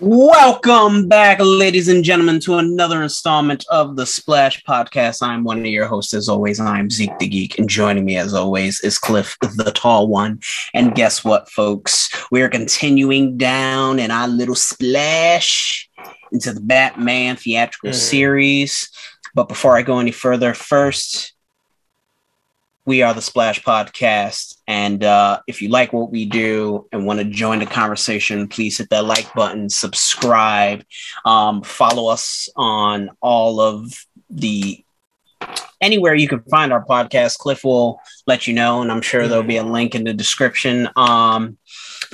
Welcome back, ladies and gentlemen, to another installment of the Splash Podcast. I'm one of your hosts, as always. I'm Zeke the Geek, and joining me, as always, is Cliff the Tall One. And guess what, folks? We're continuing down in our little splash into the Batman theatrical Mm. series. But before I go any further, first, we are the Splash Podcast. And uh, if you like what we do and want to join the conversation, please hit that like button, subscribe, um, follow us on all of the anywhere you can find our podcast. Cliff will let you know, and I'm sure there'll be a link in the description. Um,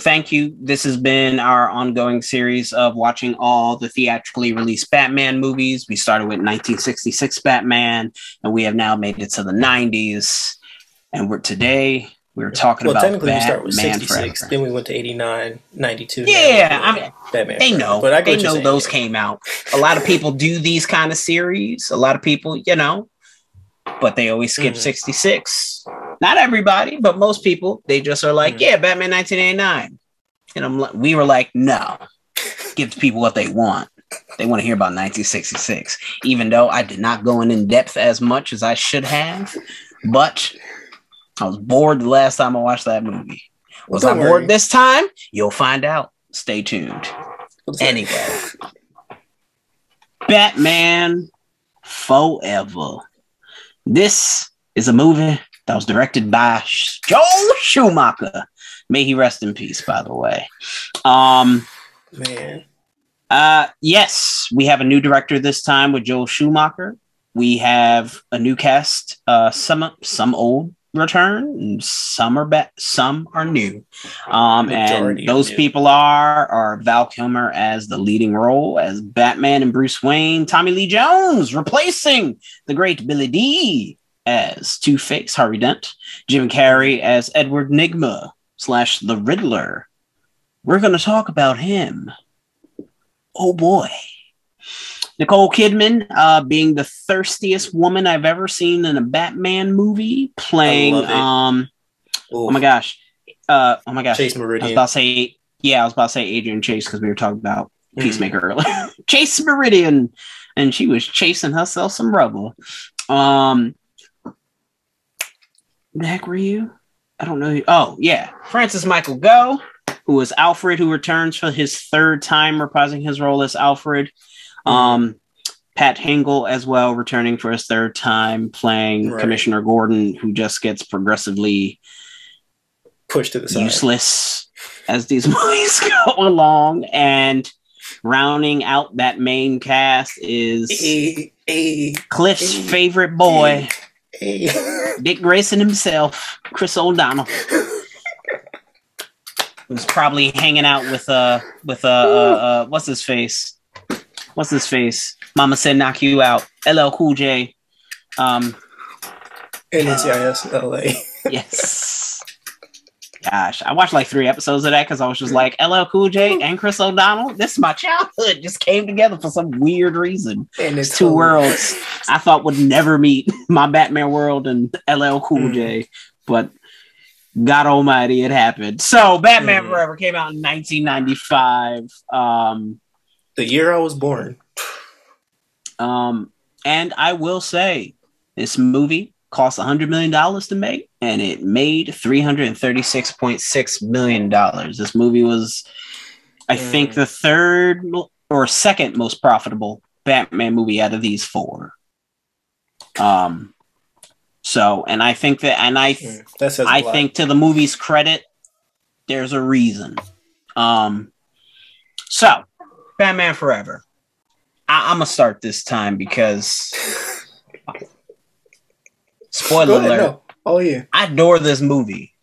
thank you. This has been our ongoing series of watching all the theatrically released Batman movies. We started with 1966 Batman, and we have now made it to the 90s. And we're today we're talking well, about technically, we start with Batman 66, Forever. then we went to 89, 92. Yeah, I mean, Batman. They Forever. know, But I they know saying, those yeah. came out. A lot of people do these kind of series. A lot of people, you know, but they always skip Mhm. 66. Not everybody, but most people, they just are like, Mhm. yeah, Batman 1989. And I'm like, we were like, no, give the people what they want. They want to hear about 1966, even though I did not go in in depth as much as I should have. But I was bored the last time I watched that movie. Well, Was I bored worry. this time? You'll find out. Stay tuned. Anyway, Batman Forever. This is a movie that was directed by Joel Schumacher. May he rest in peace, by the way. Um, Man. uh, yes, we have a new director this time with Joel Schumacher. We have a new cast. Uh, some some old return, some are ba- some are new. Um, Majority and those people are are Val Kilmer as the leading role as Batman and Bruce Wayne. Tommy Lee Jones replacing the great Billy Dee as Two Face Harvey Dent. Jim Carrey as Edward Nygma slash the Riddler. We're going to talk about him oh boy. Nicole Kidman, uh, being the thirstiest woman I've ever seen in a Batman movie, playing I love it. um, oh my gosh, uh, oh my gosh, Chase Meridian. I was about to say, yeah, I was about to say Adrian Chase because we were talking about Mhm. Peacemaker earlier. Chase Meridian, and she was chasing herself some rubble. Um, the heck were you? I don't know. who- Oh yeah, Francis Michael Gough, who is Alfred, who returns for his third time reprising his role as Alfred. Um, Pat Hingle as well, returning for his third time playing Right. Commissioner Gordon, who just gets progressively pushed to the side. useless as these movies go along. And rounding out that main cast is Hey, hey, Cliff's hey, favorite boy. Dick Grayson himself, Chris O'Donnell, who's probably hanging out with uh with uh, uh, uh what's his face? What's his face? Mama said knock you out. LL Cool J. Um NCIS LA. yes. Gosh, I watched like three episodes of that because I was just like LL Cool J and Chris O'Donnell. This is my childhood. Just came together for some weird reason. And It's two worlds I thought would never meet my Batman world and LL Cool Mm. J, but God Almighty, it happened. So Batman Mm. Forever came out in 1995. Um, The year I was born. um, and I will say, this movie cost 100 million dollars to make, and it made 336.6 million dollars. This movie was, I think, Mm. the third or second most profitable Batman movie out of these four. Um, so, and I think that, and I, Mm, That says I lot. think to the movie's credit, there's a reason. Um, so Batman Forever. I, I'm gonna start this time because spoiler ahead. alert. No. Oh yeah. I adore this movie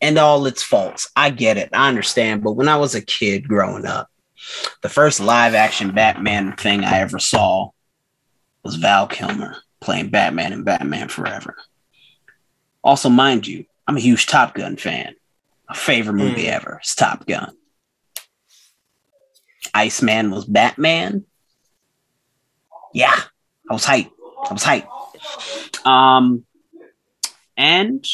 and all its faults. I get it. I understand. But when I was a kid growing up, the first live action Batman thing I ever saw was Val Kilmer playing Batman in Batman Forever. Also, mind you, I'm a huge Top Gun fan. My favorite movie Mm. ever is Top Gun. Iceman was Batman. Yeah, I was hyped. I was hyped. Um, and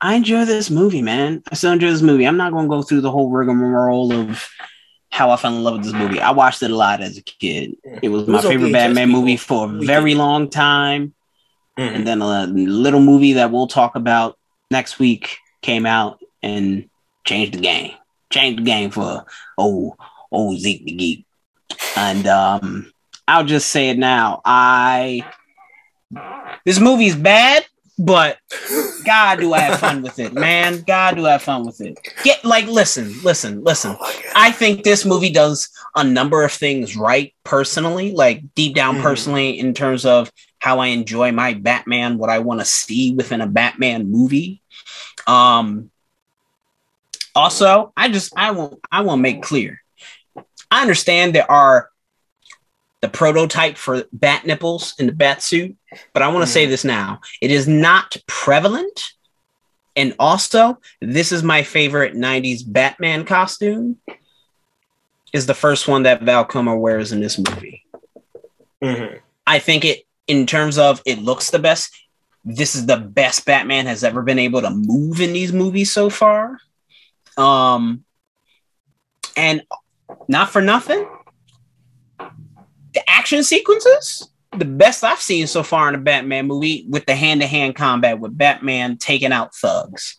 I enjoy this movie, man. I still enjoy this movie. I'm not going to go through the whole rigmarole of how I fell in love with this movie. I watched it a lot as a kid. It was It my was on favorite Batman people. movie for a very long time. Mhm. And then a little movie that we'll talk about next week came out and changed the game. Changed the game for old old Zeke the Geek. And um I'll just say it now. I this movie's bad, but God do I have fun with it, man. God do I have fun with it. Get like listen, listen, listen. Oh. I think this movie does a number of things right personally, like deep down Mhm. personally, in terms of how I enjoy my Batman, what I want to see within a Batman movie. Um also, I just I will I will make clear. I understand there are the prototype for bat nipples in the bat suit, but I want to say this now. It is not prevalent. And also, this is my favorite 90s Batman costume. Is the first one that Val Kilmer wears in this movie. Mhm. I think it, in terms of it looks the best, this is the best Batman has ever been able to move in these movies so far. Um, and not for nothing, the action sequences, the best I've seen so far in a Batman movie with the hand to hand combat with Batman taking out thugs.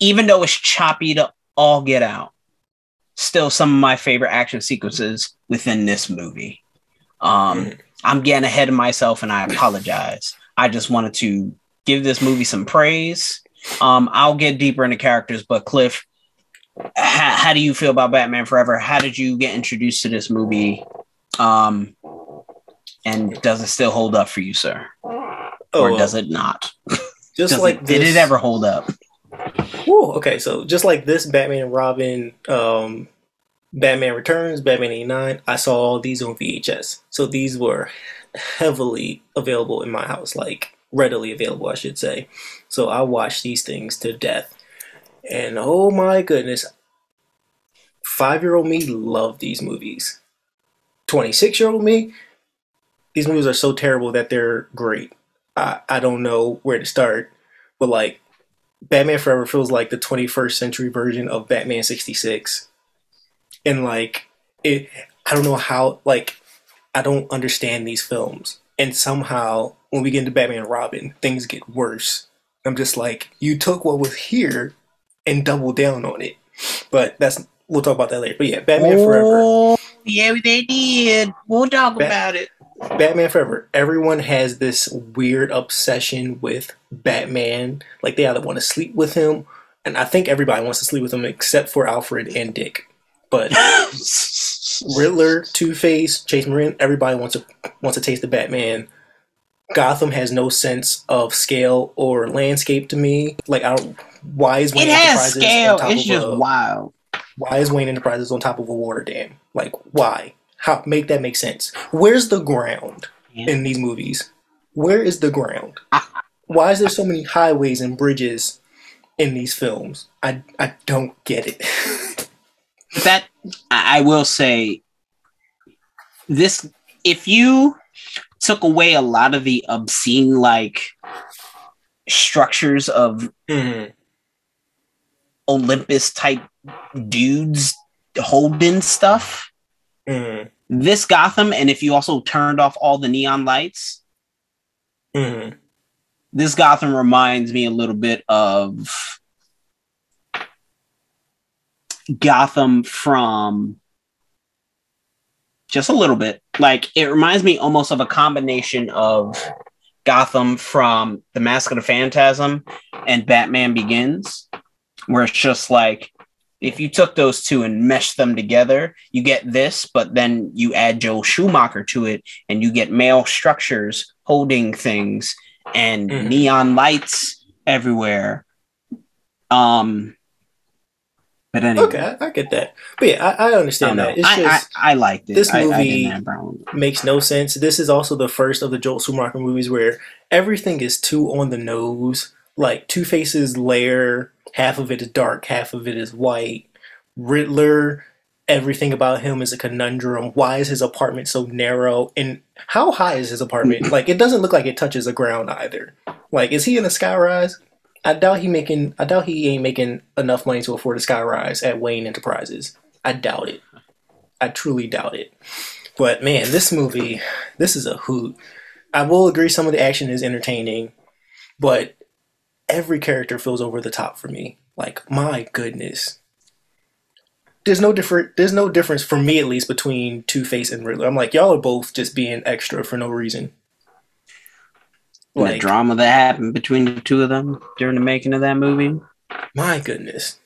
Even though it's choppy to all get out, still some of my favorite action sequences within this movie. Um. I'm getting ahead of myself and I apologize. I just wanted to give this movie some praise. Um, I'll get deeper into characters, but Cliff, how, how do you feel about Batman Forever? How did you get introduced to this movie? Um, and does it still hold up for you, sir? Oh, Or does it not? just like it, did it ever hold up? Whew, okay, so just like this Batman and Robin, um, Batman Returns, Batman 89, I saw all these on VHS. So these were heavily available in my house, like readily available, I should say. So I watched these things to death. And oh my goodness, five year old me loved these movies. 26 year old me, these movies are so terrible that they're great. I, I don't know where to start, but like, Batman Forever feels like the 21st century version of Batman 66. And like it I don't know how like I don't understand these films. And somehow when we get into Batman and Robin, things get worse. I'm just like, you took what was here and double down on it. But that's we'll talk about that later. But yeah, Batman Forever. Oh, yeah, they did. We'll talk Bat- about it. Batman Forever. Everyone has this weird obsession with Batman. Like they either want to sleep with him, and I think everybody wants to sleep with him except for Alfred and Dick. But Riddler, Two Face, Chase Marin, everybody wants to wants to taste the Batman. Gotham has no sense of scale or landscape to me. Like I don't. Why is Wayne it has Enterprises scale. on top It's of just a, wild. why is Wayne Enterprises on top of a water dam? Like why? How make that make sense? Where's the ground Yeah. in these movies? Where is the ground? Why is there so many highways and bridges in these films? I I don't get it. that I will say this if you took away a lot of the obscene like structures of Mhm. Olympus type dudes holding stuff, Mhm. this Gotham, and if you also turned off all the neon lights, Mhm. this Gotham reminds me a little bit of Gotham from just a little bit. Like it reminds me almost of a combination of Gotham from The Mask of the Phantasm and Batman Begins, where it's just like if you took those two and meshed them together, you get this, but then you add Joel Schumacher to it and you get male structures holding things and Mhm. neon lights everywhere. Um, but anyway, Okay, I, I get that. But yeah, I, I I, understand know. that. It's I, just I, I liked it. this I- I movie- didn't have a problem with it. makes no sense. This is also the first of the Joel Schumacher movies where everything is too on the nose. Like Two Face's lair, half of it is dark, half of it is white. Riddler, everything about him is a conundrum. Why is his apartment so narrow? And how high is his apartment? like it doesn't look like it touches the ground either. Like is he in a skyrise? I doubt he making. I doubt he ain't making enough money to afford a skyrise at Wayne Enterprises. I doubt it. I truly doubt it. But man, this movie, this is a hoot. I will agree some of the action is entertaining, but every character feels over the top for me. Like, my goodness. There's no different there's no difference for me at least between Two Face and Riddler. I'm like, y'all are both just being extra for no reason. Like, the drama that happened between the two of them during the making of that movie. My goodness.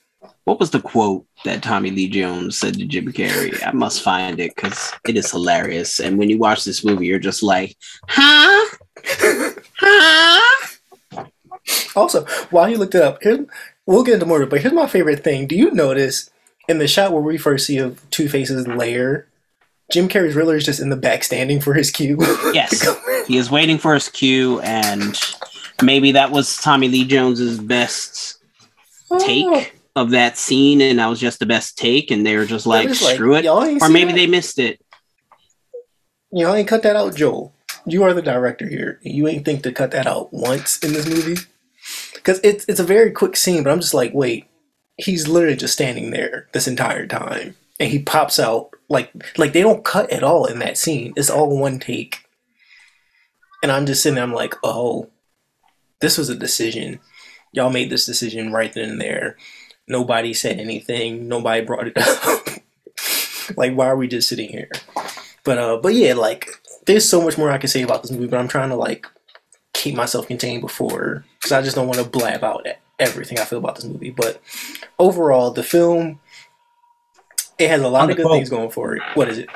What was the quote that Tommy Lee Jones said to Jim Carrey? I must find it because it is hilarious. And when you watch this movie, you're just like, huh? huh? Also, while you looked it up, here, we'll get into more, but here's my favorite thing. Do you notice in the shot where we first see of Two Face's lair, Jim Carrey's Riddler is just in the back standing for his cue? yes. he is waiting for his cue, and maybe that was Tommy Lee Jones's best take oh. of that scene, and that was just the best take, and they were just like, screw like, it. Or maybe that? they missed it. Y'all ain't cut that out, Joel. You are the director here. You ain't think to cut that out once in this movie because it's it's a very quick scene, but I'm just like, wait, he's literally just standing there this entire time, and he pops out like like they don't cut at all in that scene. It's all one take, and I'm just sitting there. I'm like, oh, this was a decision. Y'all made this decision right then and there. Nobody said anything. Nobody brought it up. like, why are we just sitting here? But uh, but yeah, like, there's so much more I can say about this movie, but I'm trying to like keep myself contained before because I just don't want to blab out everything I feel about this movie. But overall, the film it has a lot of good quote. things going for it. What is it?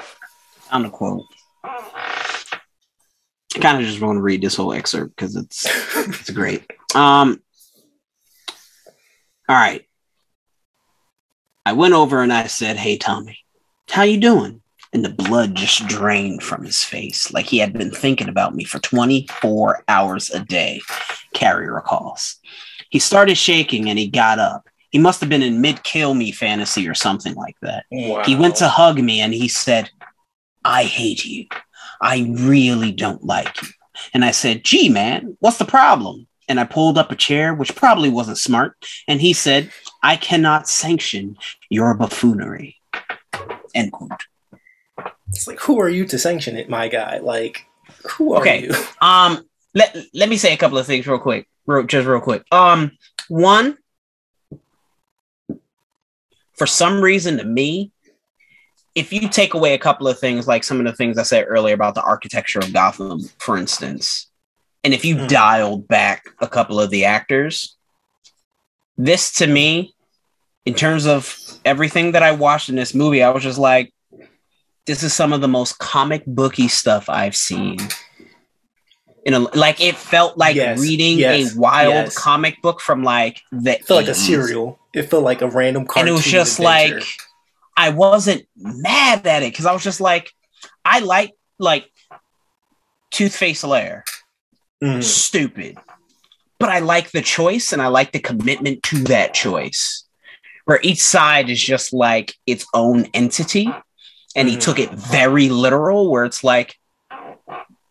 On the quote. I kind of just want to read this whole excerpt because it's it's great. Um. All right. I went over and I said, "Hey, Tommy, how you doing?" and the blood just drained from his face like he had been thinking about me for 24 hours a day, Carrey recalls. He started shaking and he got up. He must have been in mid kill me fantasy or something like that. Wow. He went to hug me and he said, I hate you. I really don't like you. And I said, gee, man, what's the problem? And I pulled up a chair, which probably wasn't smart. And he said, I cannot sanction your buffoonery. End quote. It's like, who are you to sanction it, my guy? Like, who are okay. you? Um, let let me say a couple of things real quick, real, just real quick. Um, one, for some reason, to me, if you take away a couple of things, like some of the things I said earlier about the architecture of Gotham, for instance, and if you mm. dialed back a couple of the actors, this to me, in terms of everything that I watched in this movie, I was just like, this is some of the most comic booky stuff I've seen. You know, like it felt like yes, reading yes, a wild yes. comic book from like the. It felt 80s. like a serial. It felt like a random cartoon. And it was just adventure. like I wasn't mad at it because I was just like, I like like Two Face Lair. Mm. Stupid. But I like the choice and I like the commitment to that choice. Where each side is just like its own entity and he took it very literal where it's like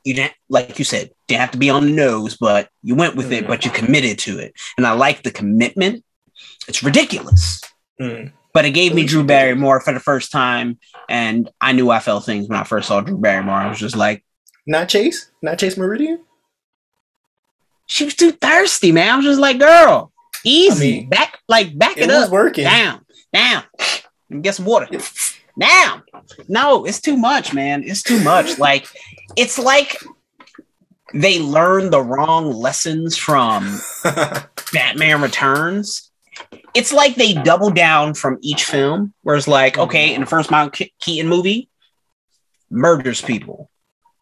you didn't like you said didn't have to be on the nose but you went with mm. it but you committed to it and i like the commitment it's ridiculous. Mm. but it gave me drew barrymore for the first time and i knew i felt things when i first saw drew barrymore. I was just like not chase? Not chase meridian? she was too thirsty man. I was just like girl easy. I mean, back like back it, it up. working. Down down. And get some water now. No, it's too much, man. It's too much. like, it's like they learned the wrong lessons from Batman Returns. It's like they double down from each film, where it's like, okay, in the first Michael Keaton movie, murders people.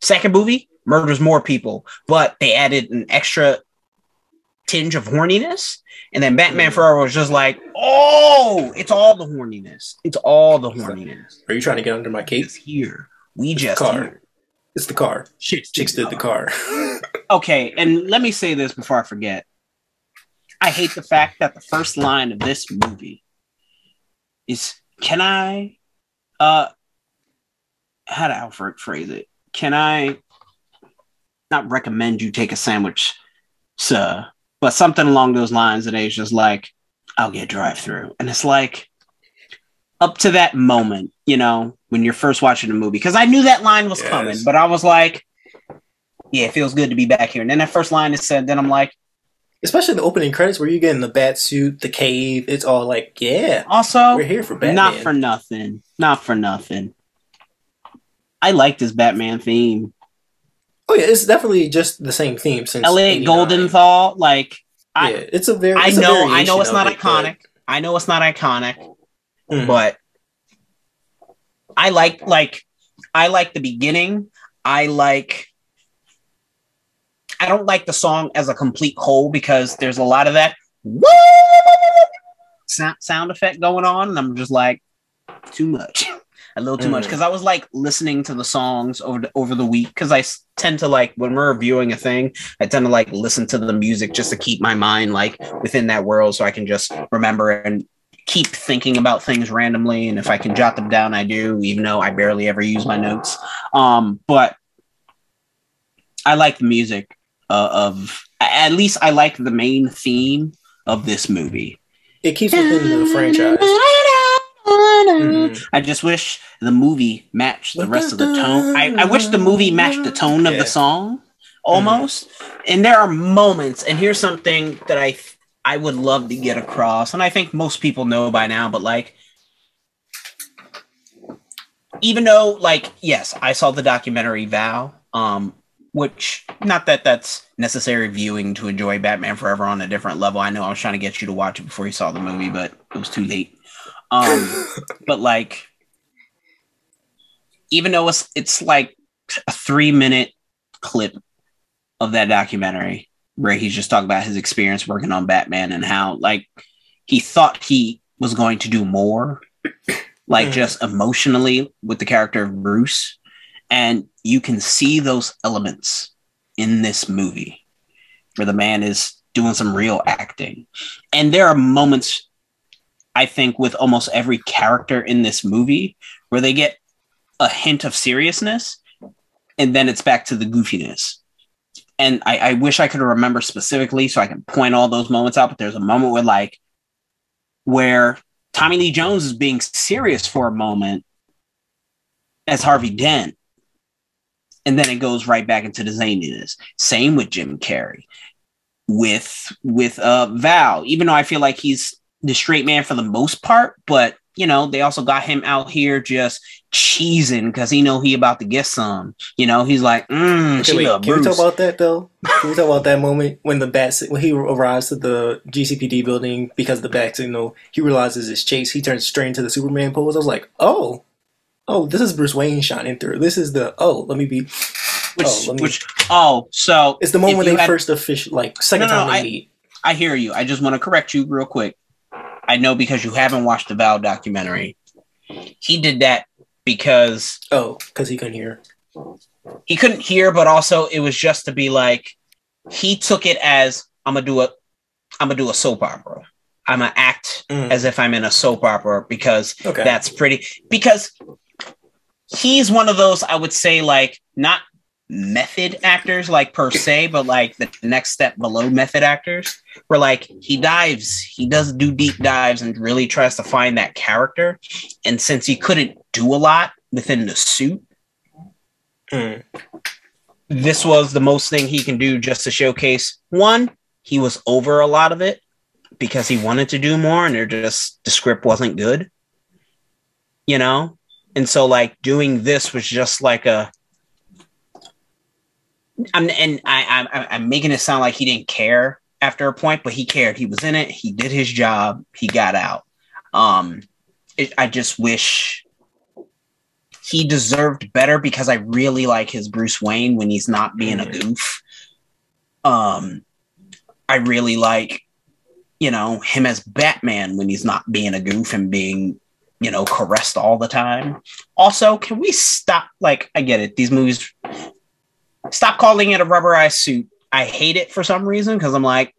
Second movie, murders more people, but they added an extra tinge of horniness. And then Batman mm. Forever was just like, oh, it's all the horniness. It's all the horniness. Are you trying to get under my cape? It's here. We it's just car. Here. It's the car. Chicks, Chicks did the car. okay, and let me say this before I forget. I hate the fact that the first line of this movie is can I uh how to Alfred phrase it? Can I not recommend you take a sandwich, sir? but something along those lines. And Asia's like, I'll get drive through. And it's like, up to that moment, you know, when you're first watching the movie, because I knew that line was Yes. coming, but I was like, yeah, it feels good to be back here. And then that first line is said, then I'm like, Especially the opening credits where you get in the bat suit, the cave. It's all like, yeah, also, we're here for Batman. not for nothing, not for nothing. I like this Batman theme. Oh yeah, it's definitely just the same theme since Elliot 89. Goldenthal, like, I- yeah, it's a very. I it's a know, I know it's not it, iconic. I know it's not iconic, but- Mhm. but I like like I like the beginning. I like I don't like the song as a complete whole because there's a lot of that sound, sound effect going on, and I'm just like too much, a little too much. Mm. Because I was like listening to the songs over the, over the week because I tend to like when we're reviewing a thing, I tend to like listen to the music just to keep my mind like within that world, so I can just remember and keep thinking about things randomly. And if I can jot them down, I do, even though I barely ever use my notes. Um, but I like the music uh, of at least I like the main theme of this movie. it keeps within the franchise. Mhm. I just wish the movie matched the rest of the tone. I, I wish the movie matched the tone of Yeah. the song almost. And there are moments, and here's something that I I would love to get across, and I think most people know by now, but like even though like yes, I saw the documentary Val, um, which not that that's necessary viewing to enjoy Batman Forever on a different level. I know I was trying to get you to watch it before you saw the movie, but it was too late. Um, but like, even though it's it's like a three minute clip of that documentary where he's just talking about his experience working on Batman and how like he thought he was going to do more, like Mhm. just emotionally with the character of Bruce, and you can see those elements in this movie where the man is doing some real acting, and there are moments I think with almost every character in this movie where they get a hint of seriousness and then it's back to the goofiness. And I, I wish I could remember specifically so I can point all those moments out, but there's a moment where like where Tommy Lee Jones is being serious for a moment as Harvey Dent. And then it goes right back into the zaniness. Same with Jim Carrey. With with uh Val, even though I feel like he's the straight man for the most part, but you know, they also got him out here just cheesing because he know he about to get some. You know, he's like, mm, Okay, wait, can we talk about that though? Can we talk about that moment when the bat when he arrives to the GCPD building because the bat signal he realizes it's Chase. He turns straight into the Superman pose. I was like, oh, oh, this is Bruce Wayne shining through. This is the oh, let me be. which, oh, me- which, oh, so It's the moment when they had- first official like second No, no, time they I- meet. I hear you. I just want to correct you real quick. I know because you haven't watched the Val documentary. He did that because Oh, because he couldn't hear. he couldn't hear, but also it was just to be like he took it as I'm gonna do a I'm gonna do a soap opera. I'm gonna act Mm. as if I'm in a soap opera because Okay. that's pretty because he's one of those I would say like not method actors like per se, but like the next step below method actors, where like he dives, he does do deep dives and really tries to find that character. And since he couldn't do a lot within the suit, Mm. this was the most thing he can do just to showcase one, he was over a lot of it because he wanted to do more and they're just the script wasn't good. You know? And so like doing this was just like a I'm and I, I I'm making it sound like he didn't care after a point, but he cared. He was in it. He did his job. He got out. Um, it, I just wish he deserved better because I really like his Bruce Wayne when he's not being a goof. Um, I really like, you know, him as Batman when he's not being a goof and being, you know, caressed all the time. Also, can we stop? Like, I get it. These movies, stop calling it a rubberized suit. I hate it for some reason because I'm like,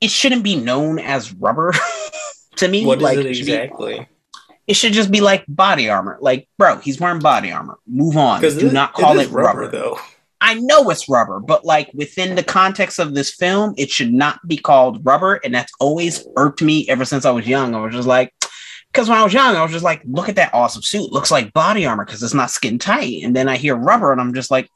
it shouldn't be known as rubber to me. What is like, it should be- exactly? it should just be like body armor. Like, bro, he's wearing body armor. Move on. Do not call is it rubber. though. I know it's rubber, but like within the context of this film, it should not be called rubber. And that's always irked me ever since I was young. I was just like, because when I was young, I was just like, look at that awesome suit. Looks like body armor because it's not skin tight. And then I hear rubber, and I'm just like,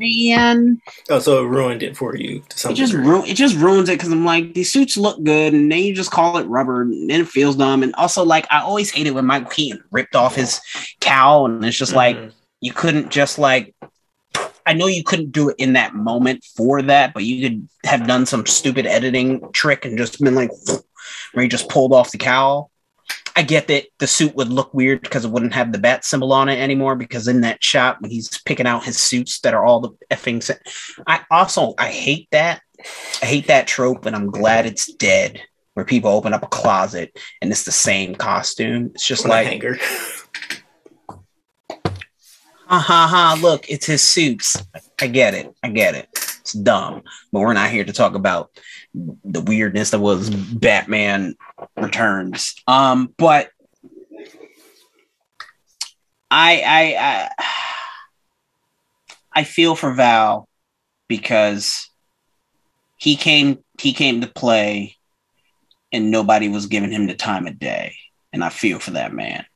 man. Oh, so it ruined it for you. To some it just ru- it just ruins it because I'm like these suits look good, and then you just call it rubber, and then it feels dumb. And also, like I always hated when Michael Keaton ripped off his cowl, and it's just mm-hmm. like you couldn't just like. I know you couldn't do it in that moment for that, but you could have done some stupid editing trick and just been like, where he just pulled off the cowl. I get that the suit would look weird because it wouldn't have the bat symbol on it anymore. Because in that shot when he's picking out his suits that are all the effing, I also I hate that. I hate that trope, and I'm glad it's dead. Where people open up a closet and it's the same costume. It's just like hanger. Ha ha ha! Look, it's his suits. I get it. I get it. It's dumb, but we're not here to talk about the weirdness that was Batman Returns. Um, but I I I, I feel for Val because he came he came to play and nobody was giving him the time of day. And I feel for that man.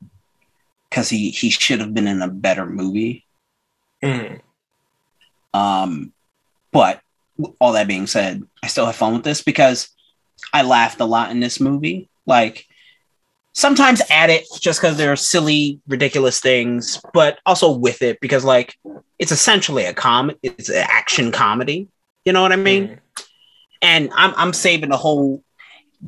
Cause he he should have been in a better movie. Mm. Um but all that being said, I still have fun with this because I laughed a lot in this movie. Like sometimes at it just because there are silly, ridiculous things, but also with it because like it's essentially a com it's an action comedy. You know what I mean? Mm. And I'm I'm saving the whole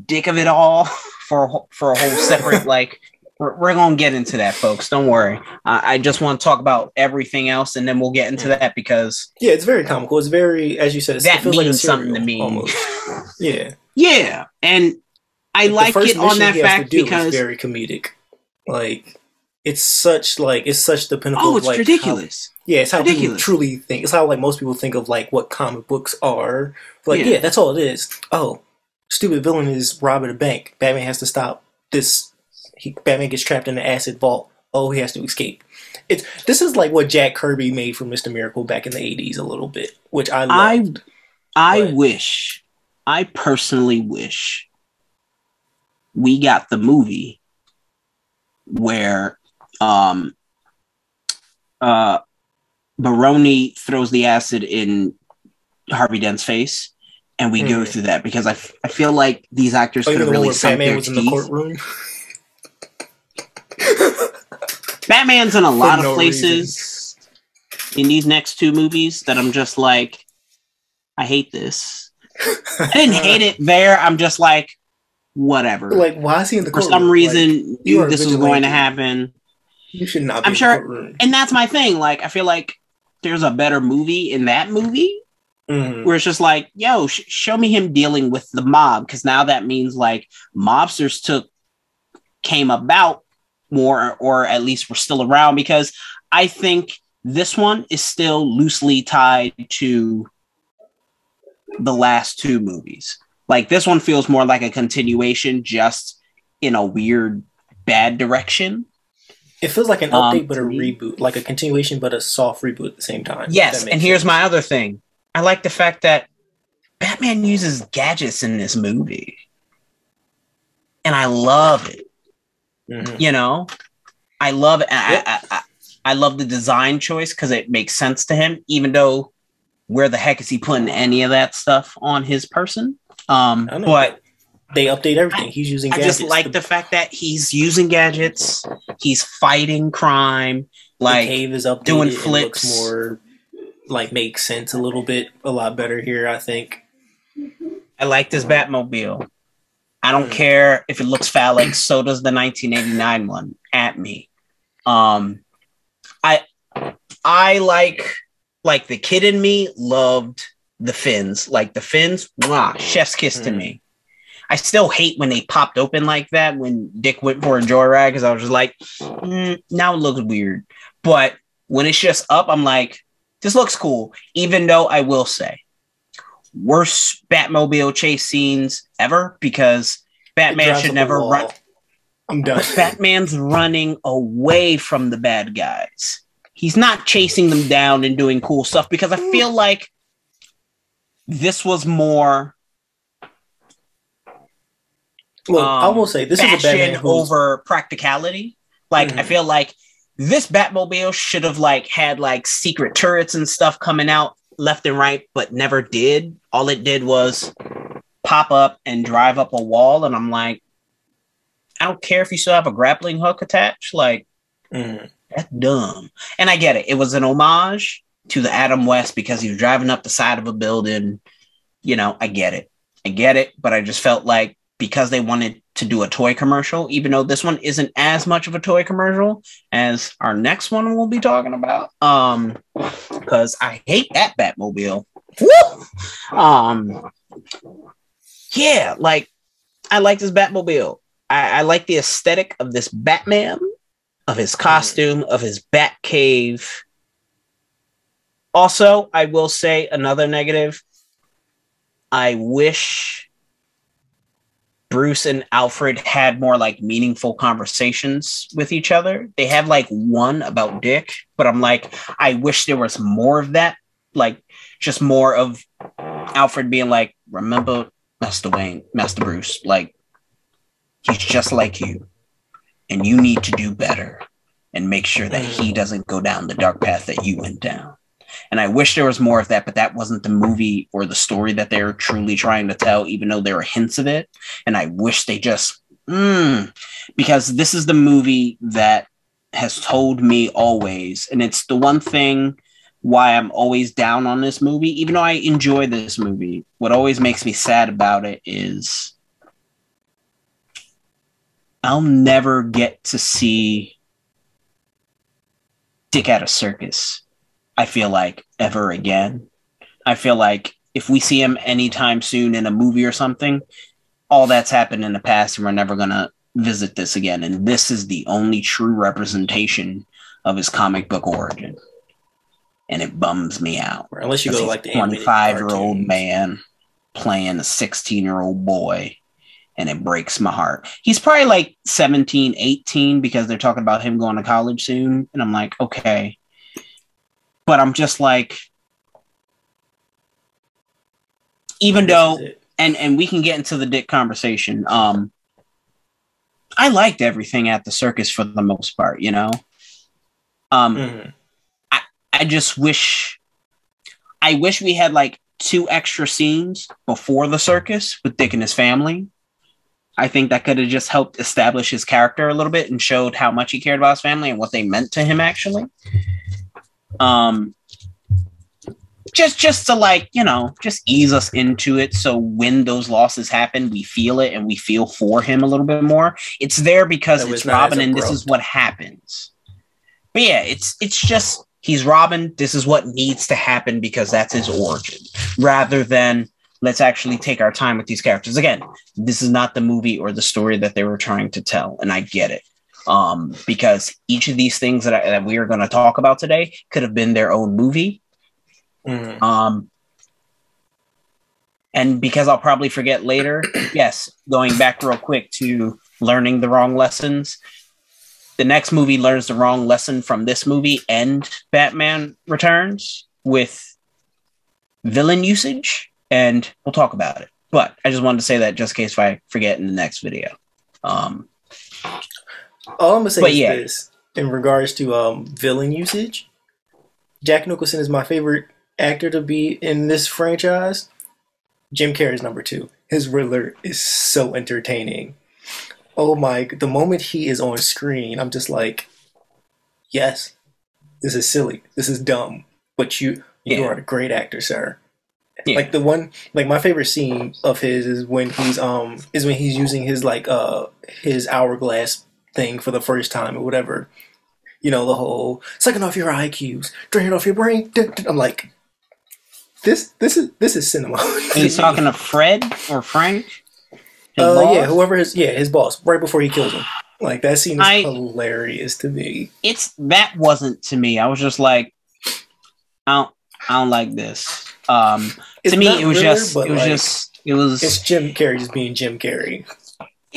dick of it all for for a whole separate like we're, we're going to get into that, folks. Don't worry. Uh, I just want to talk about everything else, and then we'll get into that because yeah, it's very comical. It's very, as you said, that means like something to me. Almost. yeah, yeah, and I like, like it on that fact because very comedic. Like it's such like it's such the pinnacle. Oh, it's like ridiculous. How, yeah, it's how ridiculous. people truly think. It's how like most people think of like what comic books are. Like, yeah. yeah, that's all it is. Oh, stupid villain is robbing a bank. Batman has to stop this he Batman gets trapped in the acid vault. Oh, he has to escape. It's this is like what Jack Kirby made for Mister Miracle back in the eighties a little bit, which I loved. I I but... wish, I personally wish, we got the movie where um uh Maroni throws the acid in Harvey Dent's face, and we mm. go through that because I, f- I feel like these actors oh, could have really sunk Batman their was teeth. in the courtroom. Batman's in a lot no of places reason. in these next two movies that I'm just like, I hate this. I didn't hate it there. I'm just like, whatever. Like, why is he in the For some reason, like, knew this was going to happen. You should not. I'm sure, and that's my thing. Like, I feel like there's a better movie in that movie Mm-hmm. Where it's just like, yo, sh- show me him dealing with the mob, because now that means like mobsters took came about more, or at least were still around. Because I think this one is still loosely tied to the last two movies. Like this one feels more like a continuation, just in a weird bad direction. It feels like an update, um, but a reboot, like a continuation, but a soft reboot at the same time. Yes, and here's my other thing. I like the fact that Batman uses gadgets in this movie. And I love it. Mm-hmm. You know, I love. I, I, I, love the design choice because it makes sense to him, even though where the heck is he putting any of that stuff on his person? Um, but they update everything. He's using. I just like to... the fact that he's using gadgets. He's fighting crime. Like the cave is updated. Doing flips. more like makes sense a little bit, a lot better here. I think. I like this Batmobile. I don't mm. care if it looks phallic. So does the 1989 one. At me. Um, I I like like the kid in me loved the fins. Like the fins, mwah, chef's kiss to me. I still hate when they popped open like that when Dick went for a joyride because I was just like, mm, now it looks weird. But when it's just up, I'm like, this looks cool, even though I will say, worst Batmobile chase scenes ever because Batman should never run. I'm done. Batman's running away from the bad guys. He's not chasing them down and doing cool stuff because I feel like this was more Well, um, I will say this is a Batman over practicality. Like mm-hmm. I feel like this Batmobile should have like had like secret turrets and stuff coming out left and right, but never did. All it did was pop up and drive up a wall, and I'm like, I don't care if you still have a grappling hook attached. Like, mm. that's dumb. And I get it. It was an homage to the Adam West because he was driving up the side of a building. You know, I get it. I get it. But I just felt like because they wanted to do a toy commercial, even though this one isn't as much of a toy commercial as our next one we'll be talking about. Um, because I hate that Batmobile. Woo! Um, yeah, like I like this Batmobile. I, I like the aesthetic of this Batman, of his costume, of his Bat cave. Also, I will say another negative. I wish Bruce and Alfred had more like meaningful conversations with each other. They have like one about Dick, but I'm like, I wish there was more of that. Like, just more of Alfred being like, remember Master Wayne, Master Bruce, like, he's just like you. And you need to do better and make sure that he doesn't go down the dark path that you went down. And I wish there was more of that, but that wasn't the movie or the story that they were truly trying to tell, even though there were hints of it. And I wish they just, mm, because this is the movie that has told me always, and it's the one thing why I'm always down on this movie, even though I enjoy this movie. What always makes me sad about it is I'll never get to see Dick at a circus I feel like ever again. I feel like if we see him anytime soon in a movie or something, all that's happened in the past and we're never going to visit this again. And this is the only true representation of his comic book origin. And it bums me out. Or unless you go like the 25 year old man playing a 16 year old boy and it breaks my heart. He's probably like 17, 18 because they're talking about him going to college soon. And I'm like, okay, but I'm just like, even though, and and we can get into the dick conversation. Um, I liked everything at the circus for the most part, you know. Um, mm-hmm. I I just wish, I wish we had like two extra scenes before the circus with Dick and his family. I think that could have just helped establish his character a little bit and showed how much he cared about his family and what they meant to him actually. Um, just just to like you know just ease us into it. So when those losses happen we feel it and we feel for him a little bit more. It's there because it's robin and this is what happens. But yeah it's it's just he's robin. This is what needs to happen because that's his origin. Rather than let's actually take our time with these characters. Again this is not the movie or the story that they were trying to tell and i get it um, because each of these things that, I, that we are going to talk about today could have been their own movie. Mm. Um, and because I'll probably forget later, yes, going back real quick to learning the wrong lessons. The next movie learns the wrong lesson from this movie and Batman Returns with villain usage, and we'll talk about it. But I just wanted to say that just in case I forget in the next video. Um, all I'm gonna say but is yeah. this in regards to um, villain usage. Jack Nicholson is my favorite actor to be in this franchise. Jim Carrey is number two. His Riddler is so entertaining. Oh my! The moment he is on screen, I'm just like, yes, this is silly. This is dumb. But you, you yeah. are a great actor, sir. Yeah. Like the one, like my favorite scene of his is when he's um is when he's using his like uh his hourglass thing for the first time or whatever. You know, the whole sucking off your IQs, draining off your brain. I'm like, this this is this is cinema. He's talking to Fred or Frank. Uh, yeah, whoever his yeah his boss right before he kills him. Like that scene is I, hilarious to me. It's that wasn't to me. I was just like, I don't I don't like this. Um, to me, it was just it was like, just it was. It's Jim Carrey just being Jim Carrey.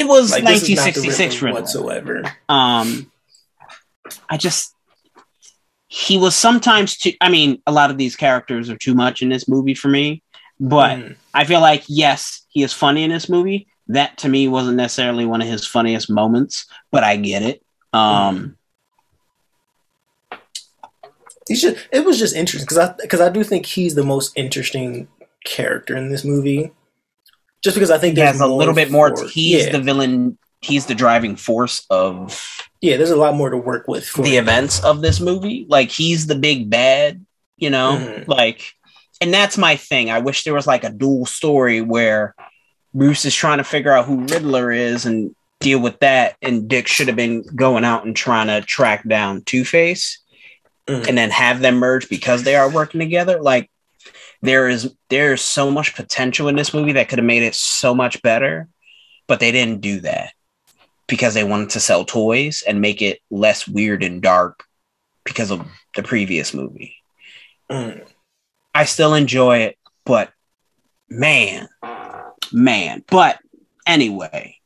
It was like, 1966 whatsoever. Um, I just he was sometimes too. I mean, a lot of these characters are too much in this movie for me. But mm. I feel like yes, he is funny in this movie. that to me wasn't necessarily one of his funniest moments, but I get it. Um, he's just it was just interesting because I because I do think he's the most interesting character in this movie. Just because I think he has a little bit more. for- he's yeah, the villain. He's the driving force of yeah. There's a lot more to work with for the him. events of this movie. Like he's the big bad, you know? Mhm. Like and that's my thing. I wish there was like a dual story where Bruce is trying to figure out who Riddler is and deal with that and Dick should have been going out and trying to track down Two-Face Mhm. and then have them merge because they are working together. Like there is there's so much potential in this movie that could have made it so much better, but they didn't do that because they wanted to sell toys and make it less weird and dark because of the previous movie. Mhm. I still enjoy it, but man, man. But anyway,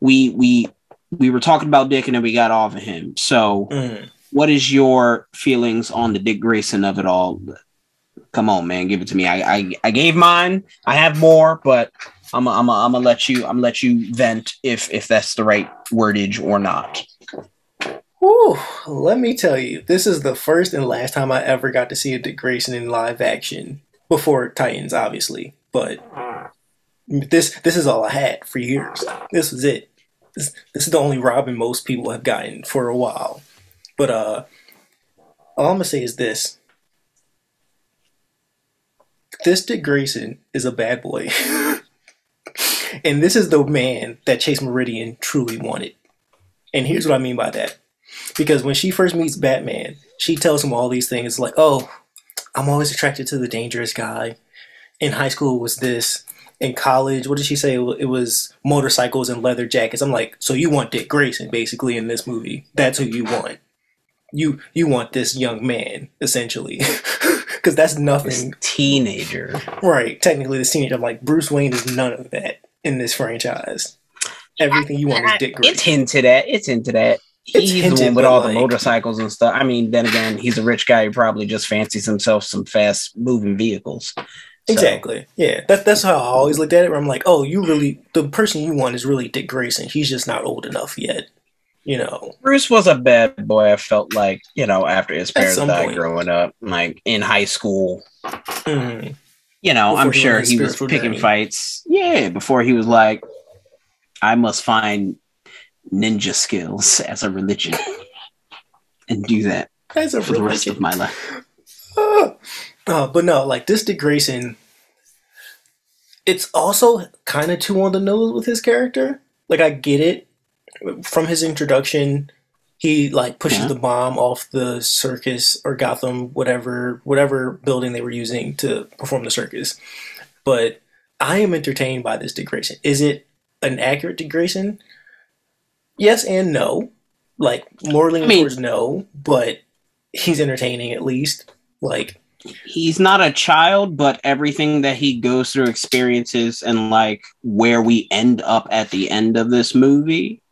we we we were talking about Dick and then we got off of him. So Mhm. what is your feelings on the Dick Grayson of it all? Come on, man, give it to me. I I, I gave mine. I have more, but I'm i I'm am I'm gonna let you I'm let you vent if if that's the right wordage or not. Whew, let me tell you, this is the first and last time I ever got to see a Dick Grayson in live action. Before Titans, obviously, but this this is all I had for years. This was it. This, this is the only Robin most people have gotten for a while. But uh, all I'm gonna say is this: this Dick Grayson is a bad boy, and this is the man that Chase Meridian truly wanted. And here's what I mean by that. Because when she first meets Batman, she tells him all these things like, "Oh, I'm always attracted to the dangerous guy. In high school, was this. In college, what did she say? It was motorcycles and leather jackets." I'm like, "So you want Dick Grayson basically in this movie? That's who you want. You you want this young man essentially, because that's This nothing teenager. right. Technically, the teenager. I'm like, Bruce Wayne is none of that in this franchise. Everything you want is Dick Grayson. It's hinted at. It's hinted at. It's He's the one with all the motorcycles and stuff. I mean, then again, he's a rich guy who probably just fancies himself some fast moving vehicles. So, Exactly. Yeah. That's that's how I always looked at it. Where I'm like, oh, you really the person you want is really Dick Grayson. He's just not old enough yet. You know. Bruce was a bad boy. I felt like you know after his parents died point. growing up, like in high school. Mhm. You know, Before I'm he sure he was picking journey. fights. Yeah, before he was like, I must find ninja skills as a religion and do that That's a for the rest of my life. Ah. Uh, but no, like this Grayson, it's also kind of too on the nose with his character. Like I get it from his introduction. He like pushes Yeah. the bomb off the circus or Gotham, whatever whatever building they were using to perform the circus. But I am entertained by this Grayson. Is it an accurate Grayson? Yes and no. Like leaning I mean- no, but he's entertaining at least. Like he's not a child, but everything that he goes through, experiences, and like where we end up at the end of this movie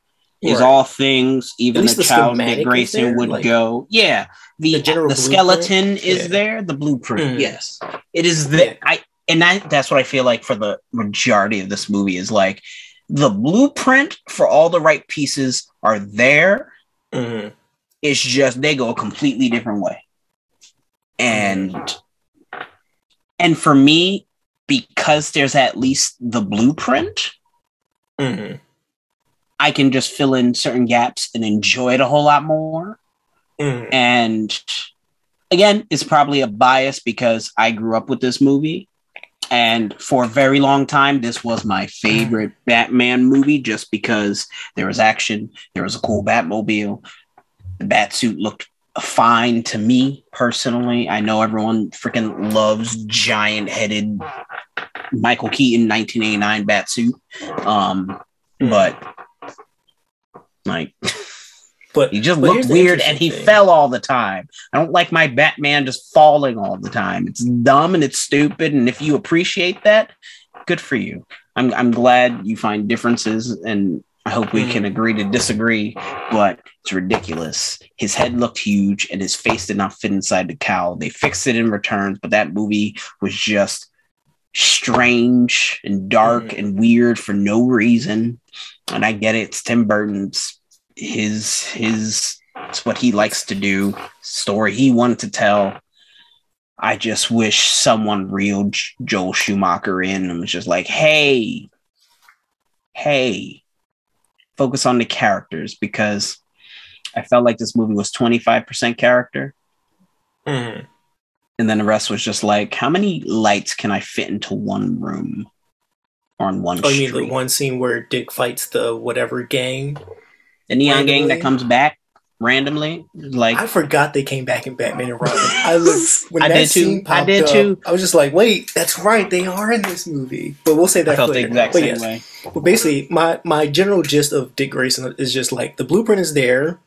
is Right. all things even a the child is Grayson there, would like, go. Yeah, the the the, blueprint? skeleton is Yeah. there, the blueprint. Mm. Yes, it is the Yeah. I and that that's what I feel like for the majority of this movie is like the blueprint for all the right pieces are there. mhm. It's just they go a completely different way. And and for me, because there's at least the blueprint, Mhm. I can just fill in certain gaps and enjoy it a whole lot more. Mhm. And again, it's probably a bias because I grew up with this movie. And for a very long time, this was my favorite Batman movie just because there was action, there was a cool Batmobile, the Batsuit looked fine to me personally. I know everyone freaking loves giant headed Michael Keaton 1989 Batsuit. Um, but like But he just but looked weird and he thing. fell all the time. I don't like my Batman just falling all the time. It's dumb and it's stupid. And if you appreciate that, good for you. I'm I'm glad you find differences and I hope we Mhm. can agree to disagree, but it's ridiculous. His head looked huge and his face did not fit inside the cowl. They fixed it in returns, but that movie was just strange and dark Mhm. and weird for no reason. And I get it, it's Tim Burton's his his it's what he likes to do, story he wanted to tell. I just wish someone reeled Joel Schumacher in and was just like, hey, hey, focus on the characters because I felt like this movie was 25% character. Mhm. And then the rest was just like, how many lights can I fit into one room on one Oh, you mean the one scene where Dick fights the whatever gang? the neon gang that comes back randomly, like I forgot they came back in Batman and Robin. I looked when I that did too. scene I did up, too. I was just like, wait, that's right, they are in this movie. But we'll say I that felt for the exact But same yes, way. But basically, my my general gist of Dick Grayson is just like the blueprint is there,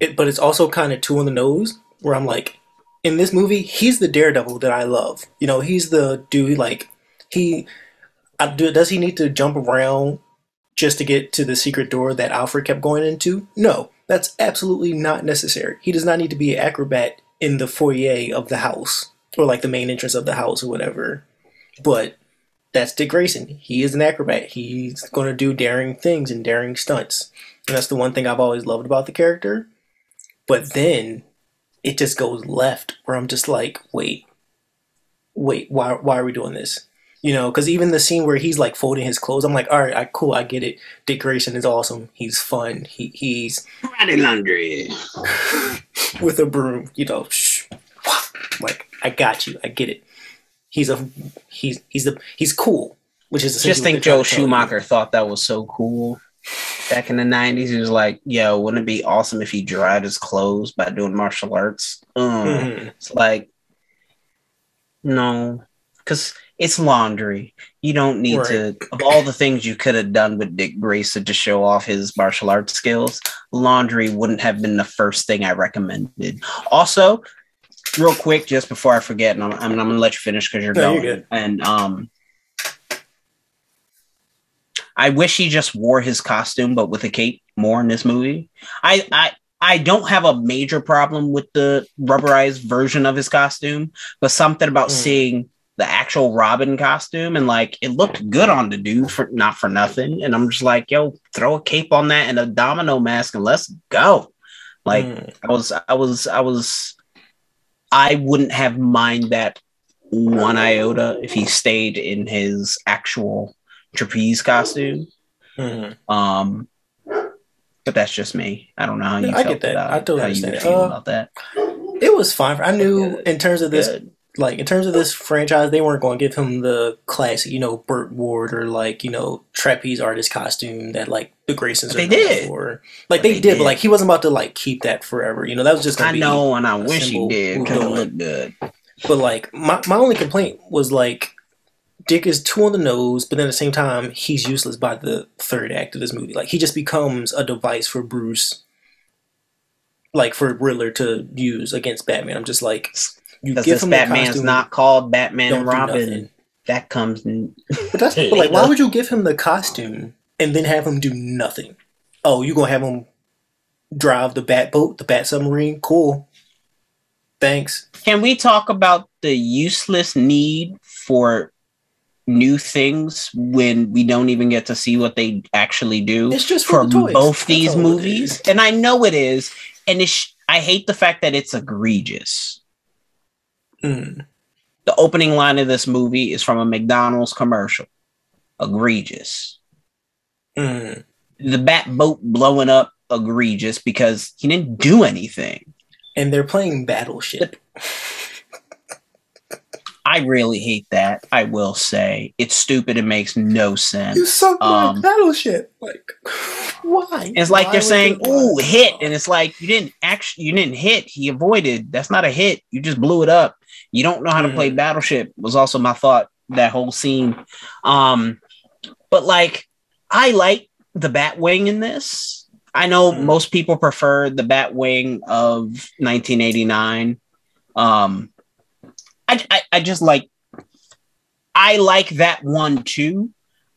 it, but it's also kind of two on the nose. Where I'm like, in this movie, he's the Daredevil that I love. You know, he's the dude like he. Do, does he need to jump around just to get to the secret door that Alfred kept going into? No, that's absolutely not necessary. He does not need to be an acrobat in the foyer of the house or like the main entrance of the house or whatever. But that's Dick Grayson. He is an acrobat. He's going to do daring things and daring stunts. And that's the one thing I've always loved about the character. But then it just goes left where I'm just like, wait, wait, why, why are we doing this? You know, because even the scene where he's like folding his clothes, I'm like, all right, I, cool, I get it. Dick Grayson is awesome. He's fun. He, he's Friday laundry. with a broom, you know, shh, like I got you, I get it. He's a he's he's the he's cool, which is Just think Joe they're Joel trying to tell you. Schumacher thought that was so cool. Back in the 90s, he was like, yo, wouldn't it be awesome if he dried his clothes by doing martial arts? Mm. Mhm. It's like, no, because it's laundry. You don't need to, of all the things you could have done with Dick Grayson to show off his martial arts skills, laundry wouldn't have been the first thing I recommended. Also, real quick, just before I forget, and I'm, I'm, I'm going to let you finish because you're No, going. you're good. And, um, I wish he just wore his costume, but with a cape more in this movie. I, I, I don't have a major problem with the rubberized version of his costume, but something about Mm. seeing the actual Robin costume and like it looked good on the dude for not for nothing. And I'm just like, yo, throw a cape on that and a domino mask and let's go. Like Mm. I was, I was, I was, I wouldn't have mind that one iota if he stayed in his actual trapeze costume. Mhm. Um, but that's just me. I don't know how you Yeah, I get that. about I totally how you understand would it. feel Uh, about that. It was fine. I knew Good. in terms of this, Good. Like in terms of this franchise, they weren't going to give him the classic, you know, Burt Ward or like you know trapeze artist costume that like the Graysons. They did. For. Like they, they did, but like he wasn't about to like keep that forever. You know, that was just. I be, know, and I wish he did because it looked good. But like my my only complaint was like Dick is too on the nose, but then at the same time he's useless by the third act of this movie. Like he just becomes a device for Bruce, like for Riddler to use against Batman. I'm just like you Because give this him Batman's costume, not called Batman and Robin. nothing. That comes. In, But that's but like why would you give him the costume and then have him do nothing? Oh, you gonna have him drive the bat boat, the bat submarine? Cool. Thanks. Can we talk about the useless need for new things when we don't even get to see what they actually do It's just for for, the toys. both these movies? And I know it is, and it's. I hate the fact that it's egregious. Mm. The opening line of this movie is from a McDonald's commercial. Egregious. Mm. The bat boat blowing up egregious because he didn't do anything. And they're playing Battleship. I really hate that. I will say it's stupid. It makes no sense. You suck my Um, battleship. Like, why? It's like Why they're saying, "Ooh, hit," and it's like you didn't actually, you didn't hit. He avoided. That's not a hit. You just blew it up. You don't know how to play Mhm. Battleship. Was also my thought that whole scene. Um, but like, I like the Batwing in this. I know Mhm. most people prefer the Batwing of 1989. Um, I, I, I just like, I like that one too.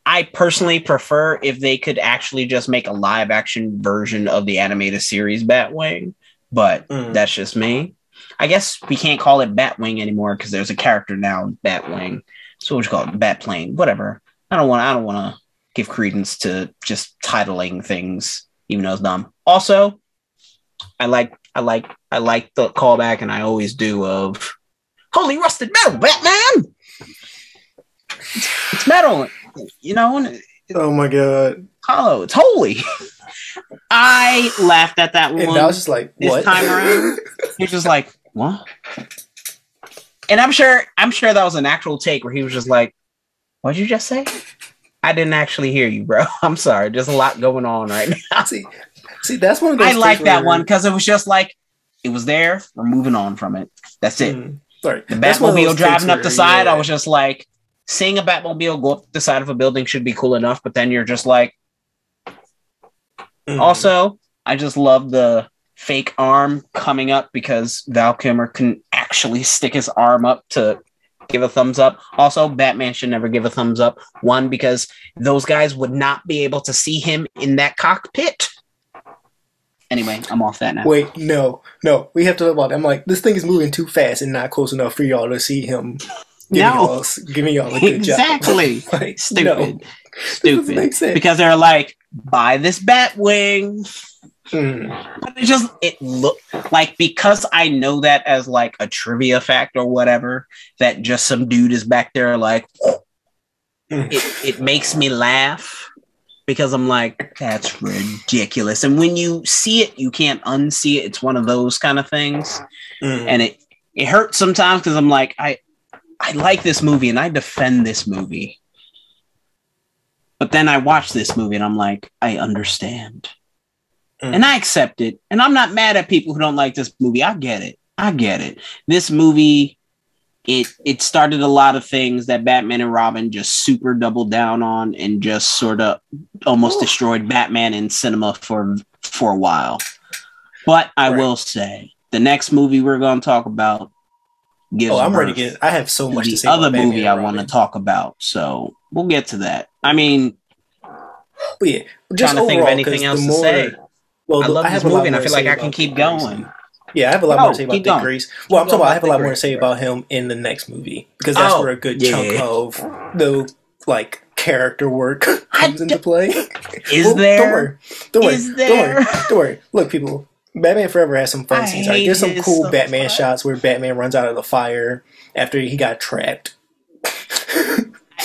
I personally prefer if they could actually just make a live action version of the animated series Batwing, but Mm. that's just me. I guess we can't call it Batwing anymore because there's a character now, Batwing. so what just call it, bat plane, whatever. I don't want I don't want to give credence to just titling things, even though it's dumb. Also, I like I like I like the callback, and I always do of holy rusted metal, Batman. It's, it's metal, you know. Oh my god, hollow. It's holy. I laughed at that one. and. I was just like, "What?" this time around. He's just like, what? And I'm sure, I'm sure that was an actual take where he was just like, "What'd you just say?" I didn't actually hear you, bro. I'm sorry. There's a lot going on right now. see, see, that's one of those. I like that one because it was just like it was there. We're moving on from it. That's it. Mm, sorry, The That's one of Batmobile driving up the side, yeah. I was just like, seeing a Batmobile go up the side of a building should be cool enough. But then you're just like, Mm. Also, I just love the fake arm coming up because Val Kilmer can actually stick his arm up to give a thumbs up. Also, Batman should never give a thumbs up. One, because those guys would not be able to see him in that cockpit. Anyway, I'm off that now. Wait, no, no. We have to talk about. It. I'm like, this thing is moving too fast and not close enough for y'all to see him. Giving No. y'all, giving y'all a good Exactly. job. like, Stupid. No, Stupid. Because they're like, buy this Batwing. Mm. But it just it look like because I know that as like a trivia fact or whatever, that just some dude is back there like Mm. it, it makes me laugh because I'm like, that's ridiculous. And when you see it, you can't unsee it. It's one of those kind of things. Mm. And it it hurts sometimes because I'm like, I I like this movie and I defend this movie. But then I watch this movie and I'm like, I understand. Mm. And I accept it. And I'm not mad at people who don't like this movie. I get it. I get it. This movie, it it started a lot of things that Batman and Robin just super doubled down on and just sort of almost Ooh. destroyed Batman in cinema for for a while. But I Right. will say, the next movie we're going to talk about gives Oh, I'm ready to get. I have so much to say. other movie I want to talk about. So we'll get to that. I mean, But yeah, just trying to think of anything else the to more- say. Well, I love have this movie and I feel like I can keep going. Yeah, I have a lot No, more to say about Dick. Grace. Well, I'm talking about. I have a lot more to say about him in the next movie because that's Oh, where a good yeah. chunk of the like character work comes into play. Is Well, Don't there? worry. Don't worry. Is Don't worry. Don't worry. Look, people. Batman Forever has some fun I scenes. Right? There's some cool so Batman much. shots where Batman runs out of the fire after he got trapped.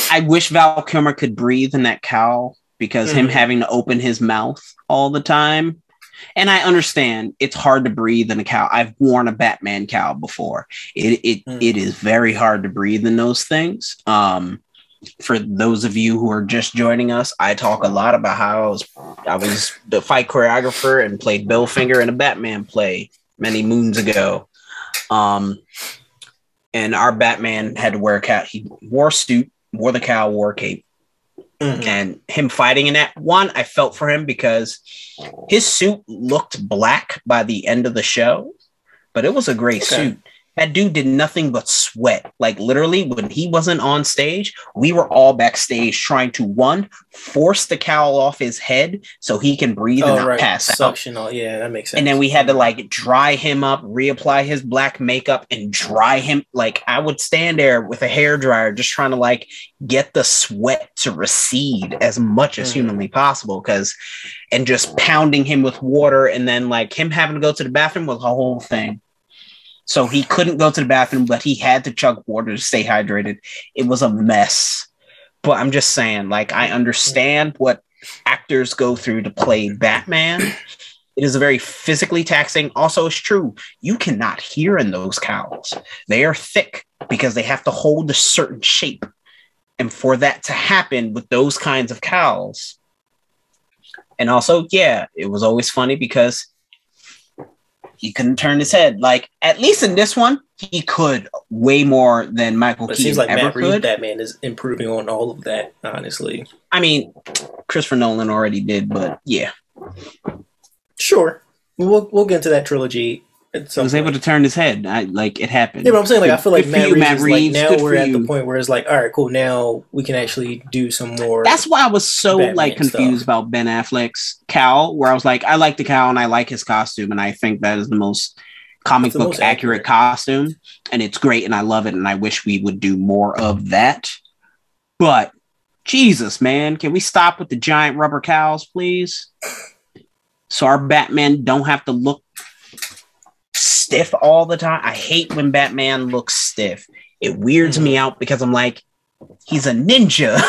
I wish Val Kilmer could breathe in that cowl because him Mhm. having to open his mouth all the time. And I understand it's hard to breathe in a cowl. I've worn a Batman cowl before. It it, Mm. it is very hard to breathe in those things. Um, for those of you who are just joining us, I talk a lot about how I was I was the fight choreographer and played Bill Finger in a Batman play many moons ago. Um, and our Batman had to wear a cowl. He wore a suit, wore the cowl, wore a cape Mhm. and him fighting in that one i felt for him because his suit looked black by the end of the show but it was a gray Okay. suit that dude did nothing but sweat like literally when he wasn't on stage we were all backstage trying to one force the cowl off his head so he can breathe and Oh not right, pass out. All yeah, that makes sense. and then we had to like dry him up, reapply his black makeup, and dry him. Like I would stand there with a hair dryer, just trying to like get the sweat to recede as much as Mm. humanly possible. Because, and just pounding him with water, and then like him having to go to the bathroom was a whole thing. So he couldn't go to the bathroom, but he had to chug water to stay hydrated. It was a mess. But I'm just saying, like, I understand what actors go through to play Batman. It is a very physically taxing. Also, it's true, you cannot hear in those cowls. They are thick because they have to hold a certain shape. And for that to happen with those kinds of cowls, and also, yeah, it was always funny because he couldn't turn his head. Like, at least in this one, he could way more than Michael But it Keaton seems like ever Matt Reeves could. Batman is improving on all of that. Honestly, I mean, Christopher Nolan already did, but yeah, sure. We'll we'll get into that trilogy. He was able to turn his head. I like it happened. Yeah, but I'm saying like I feel like Matt you, Reeves, Matt Reeves. like now Good we're at the point where it's like, all right, cool. Now we can actually do some more. That's why I was so Batman like confused stuff. about Ben Affleck's cowl, where I was like, I like the cowl and I like his costume, and I think that is the most comic the book most accurate accurate. costume, and it's great, and I love it, and I wish we would do more of that. But Jesus, man, can we stop with the giant rubber cowls, please? So our Batman don't have to look stiff all the time. I hate when Batman looks stiff. It weirds me mm. out because I'm like, he's a ninja.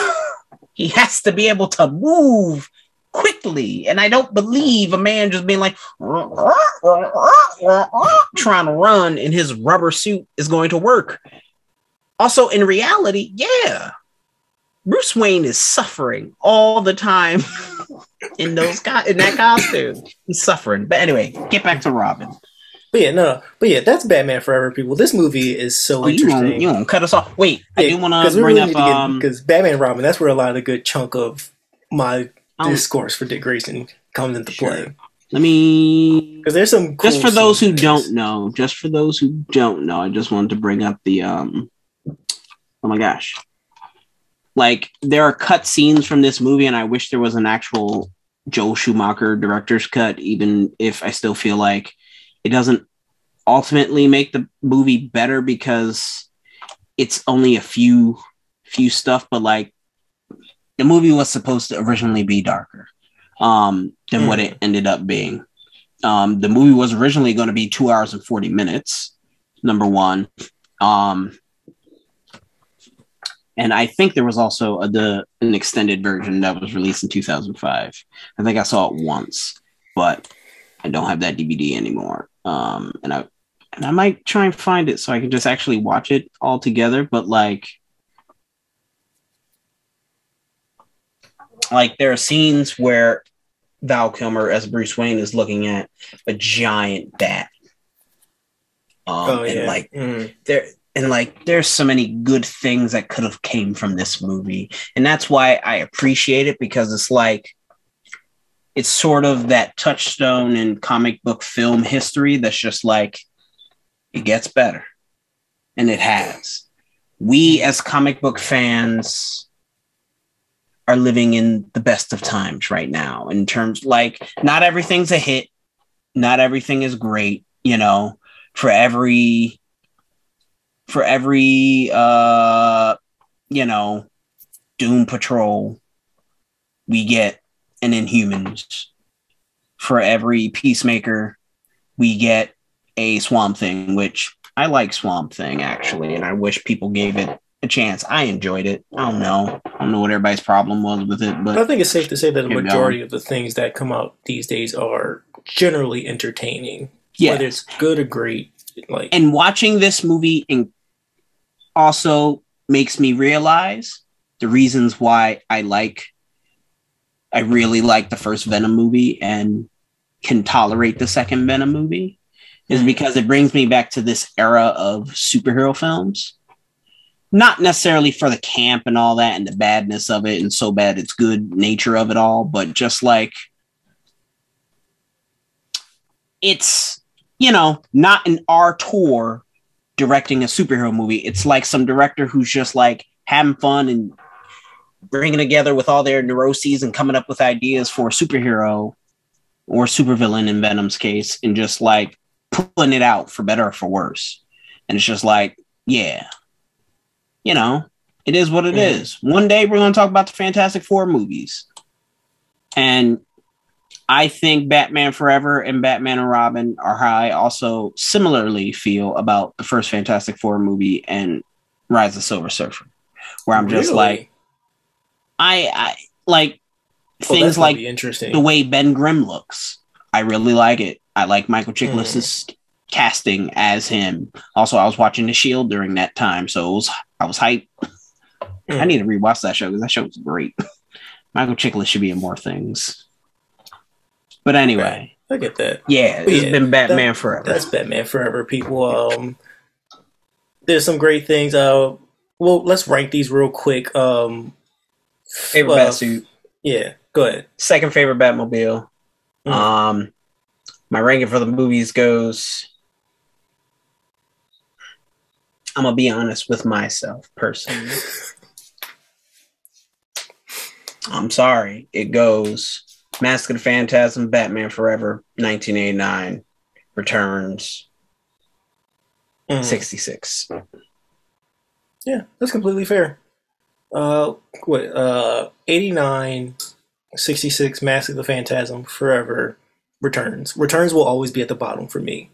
he has to be able to move quickly. And I don't believe a man just being like trying to run in his rubber suit is going to work. Also, in reality, yeah, Bruce Wayne is suffering all the time in those co- in that costume. He's suffering. But anyway, get back to Robin. But yeah, no, but yeah, that's Batman Forever, people. This movie is so Oh, you interesting. you won't cut us off. Wait, I do want to bring really up. get Um, because Batman Robin. That's where a lot of the good chunk of my um, discourse for Dick Grayson comes into Sure. play. let me Because there's some cool just for those who don't know, just for those who don't know, I just wanted to bring up the um oh my gosh. Like there are cut scenes from this movie, and I wish there was an actual Joel Schumacher director's cut, even if I still feel like it doesn't ultimately make the movie better because it's only a few few stuff, but like the movie was supposed to originally be darker um than what it ended up being. Um, the movie was originally going to be two hours and 40 minutes, number one. Um, and I think there was also a, the an extended version that was released in 2005. I think I saw it once, but I don't have that DVD anymore. Um, and I and I might try and find it so I can just actually watch it all together. But like, like there are scenes where Val Kilmer as Bruce Wayne is looking at a giant bat. Um, Oh yeah, and like Mm. there and like there's so many good things that could have came from this movie. And that's why I appreciate it because it's like it's sort of that touchstone in comic book film history that's just like it gets better. And it has. We as comic book fans are living in the best of times right now in terms like not everything's a hit not everything is great you know for every for every uh you know doom patrol we get an inhumans for every peacemaker we get a swamp thing which i like swamp thing actually and i wish people gave it a chance. I enjoyed it. I don't know. I don't know what everybody's problem was with it but I think it's safe to say that the majority of the things that come out these days are generally entertaining, yeah whether it's good or great. Like, and watching this movie also makes me realize the reasons why I like I really like the first Venom movie and can tolerate the second Venom movie is Mhm. because it brings me back to this era of superhero films. Not necessarily for the camp and all that and the badness of it and so bad it's good nature of it all, but just like it's you know not an auteur directing a superhero movie. It's like some director who's just like having fun and bringing together with all their neuroses and coming up with ideas for a superhero or supervillain in Venom's case and just like pulling it out for better or for worse. And it's just like, yeah, you know, it is what it Mhm. is. One day we're going to talk about the Fantastic Four movies. And I think Batman Forever and Batman and Robin are how I also similarly feel about the first Fantastic Four movie and Rise of the Silver Surfer, where I'm just really? like, I, I like Oh, things like interesting. the way Ben Grimm looks. I really like it. I like Michael Chiklis's casting as him. Also, I was watching The Shield during that time, so it was I was hyped. I Mm. need to rewatch that show because that show was great. Michael Chiklis should be in more things. But anyway, I get that. yeah, But it's yeah, been Batman that- forever. That's Batman Forever, people. Um, there's some great things. Uh, well, let's rank these real quick. Um, favorite uh, Batsuit, Yeah, go ahead. second favorite Batmobile. Mm. Um, my ranking for the movies goes. I'm gonna be honest with myself personally. I'm sorry. It goes Mask of the Phantasm, Batman Forever, 1989, Returns, Mm. 66. Yeah, that's completely fair. Uh, what? Uh, 89, 66, Mask of the Phantasm, Forever, Returns. Returns will always be at the bottom for me.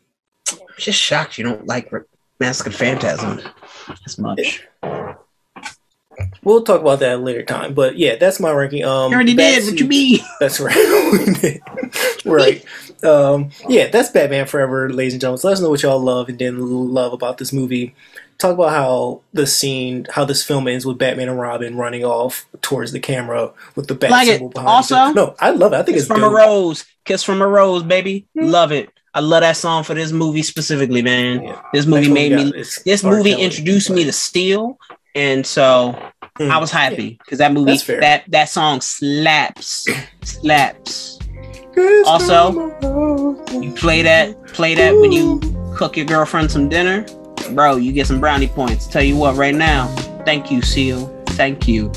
I'm just shocked you don't like Mask of the Phantasm as much. We'll talk about that at a later time. But yeah, that's my ranking. Um, you already did. What you mean? That's right. right. Um, yeah, that's Batman Forever, ladies and gentlemen. So let us know what y'all love and didn't love about this movie. Talk about how the scene, how this film ends with Batman and Robin running off towards the camera with the bat like symbol it. behind. Also, no, I love it. I think Kiss it's from dope. a rose. Kiss from a rose, baby. Hmm. Love it. I love that song for this movie specifically, man. Yeah. This movie made me. This movie introduced me to Seal, and so Hmm. I was happy because that movie, that that song slaps, slaps. Also, from a rose. You play that, play that when you cook your girlfriend some dinner, bro. You get some brownie points. Tell you what, right now, thank you, Seal. Thank you.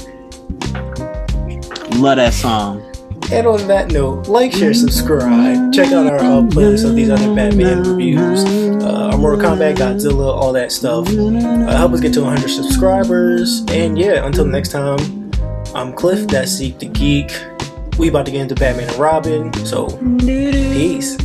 Love that song. And on that note, like, share, subscribe. Check out our uh, playlist of these other Batman reviews. Uh, our Mortal Kombat, Godzilla, all that stuff. Uh, help us get to 100 subscribers. And yeah, until next time, I'm Cliff. That's Seek the Geek. We about to get into Batman and Robin. So, peace.